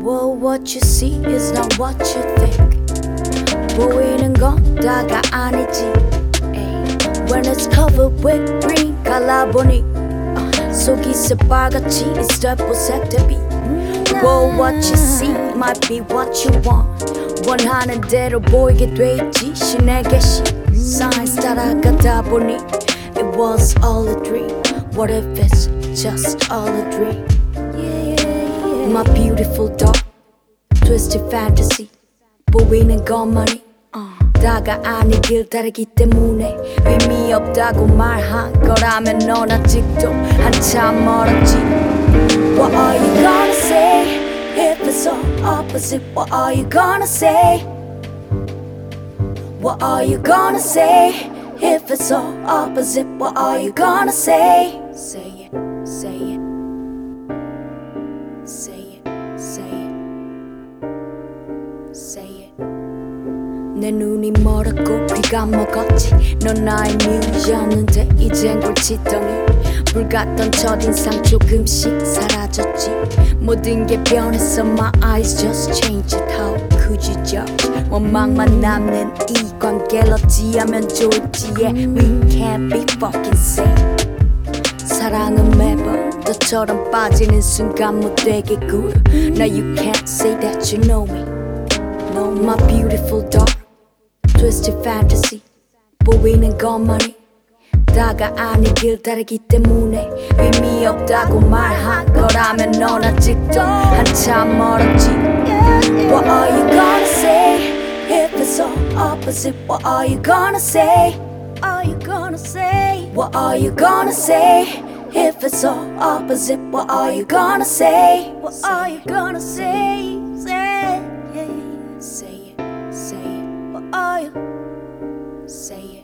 what you see is not what you think. 보이는 건 다가 아니지. 에이. When it's covered with green, 갈라보니 어, 속이 새빨갛지. It's double set to be. Well, what you see might be what you want. 원하는 대로 보이게 돼 있지. 신의 계시. Signs 따라가다 보니 it was all a dream. What if it's just all a dream? my beautiful dark. Twisted fantasy, But we've 보이는 것만이 다가 아니길 다르기 때문에 의미 없다고 말한 거라면 너나 아직도 한참 멀었지. What are you gonna say if it's all opposite? What are you gonna say? What are you gonna say if it's all opposite? What are you gonna say? Say it, say it, say it. 내 눈이 멀었고 귀가 먹었지 넌 나의 뮤즈였는데 이젠 골칫덩이 불같던 첫인상 조금씩 사라졌지 모든 게 변했어 My eyes just changed How could you judge 원망만 남는 이 관계를 어찌하면 좋을지 Yeah we can't be fucking same 사랑은 매번 너처럼 빠지는 순간 못되게 굴 Now you can't say that you know me No my beautiful dark twisted fantasy 보이는 것만이 다가 아니길 다르기 때문에 의미 없다고 말한 거라면 넌 아직도 한참 멀었지 What are you gonna say if it's all opposite? What are you gonna say? Are you gonna say? What are you gonna say if it's all opposite? What are you gonna say? What are you gonna say? Say it, say you? Say it.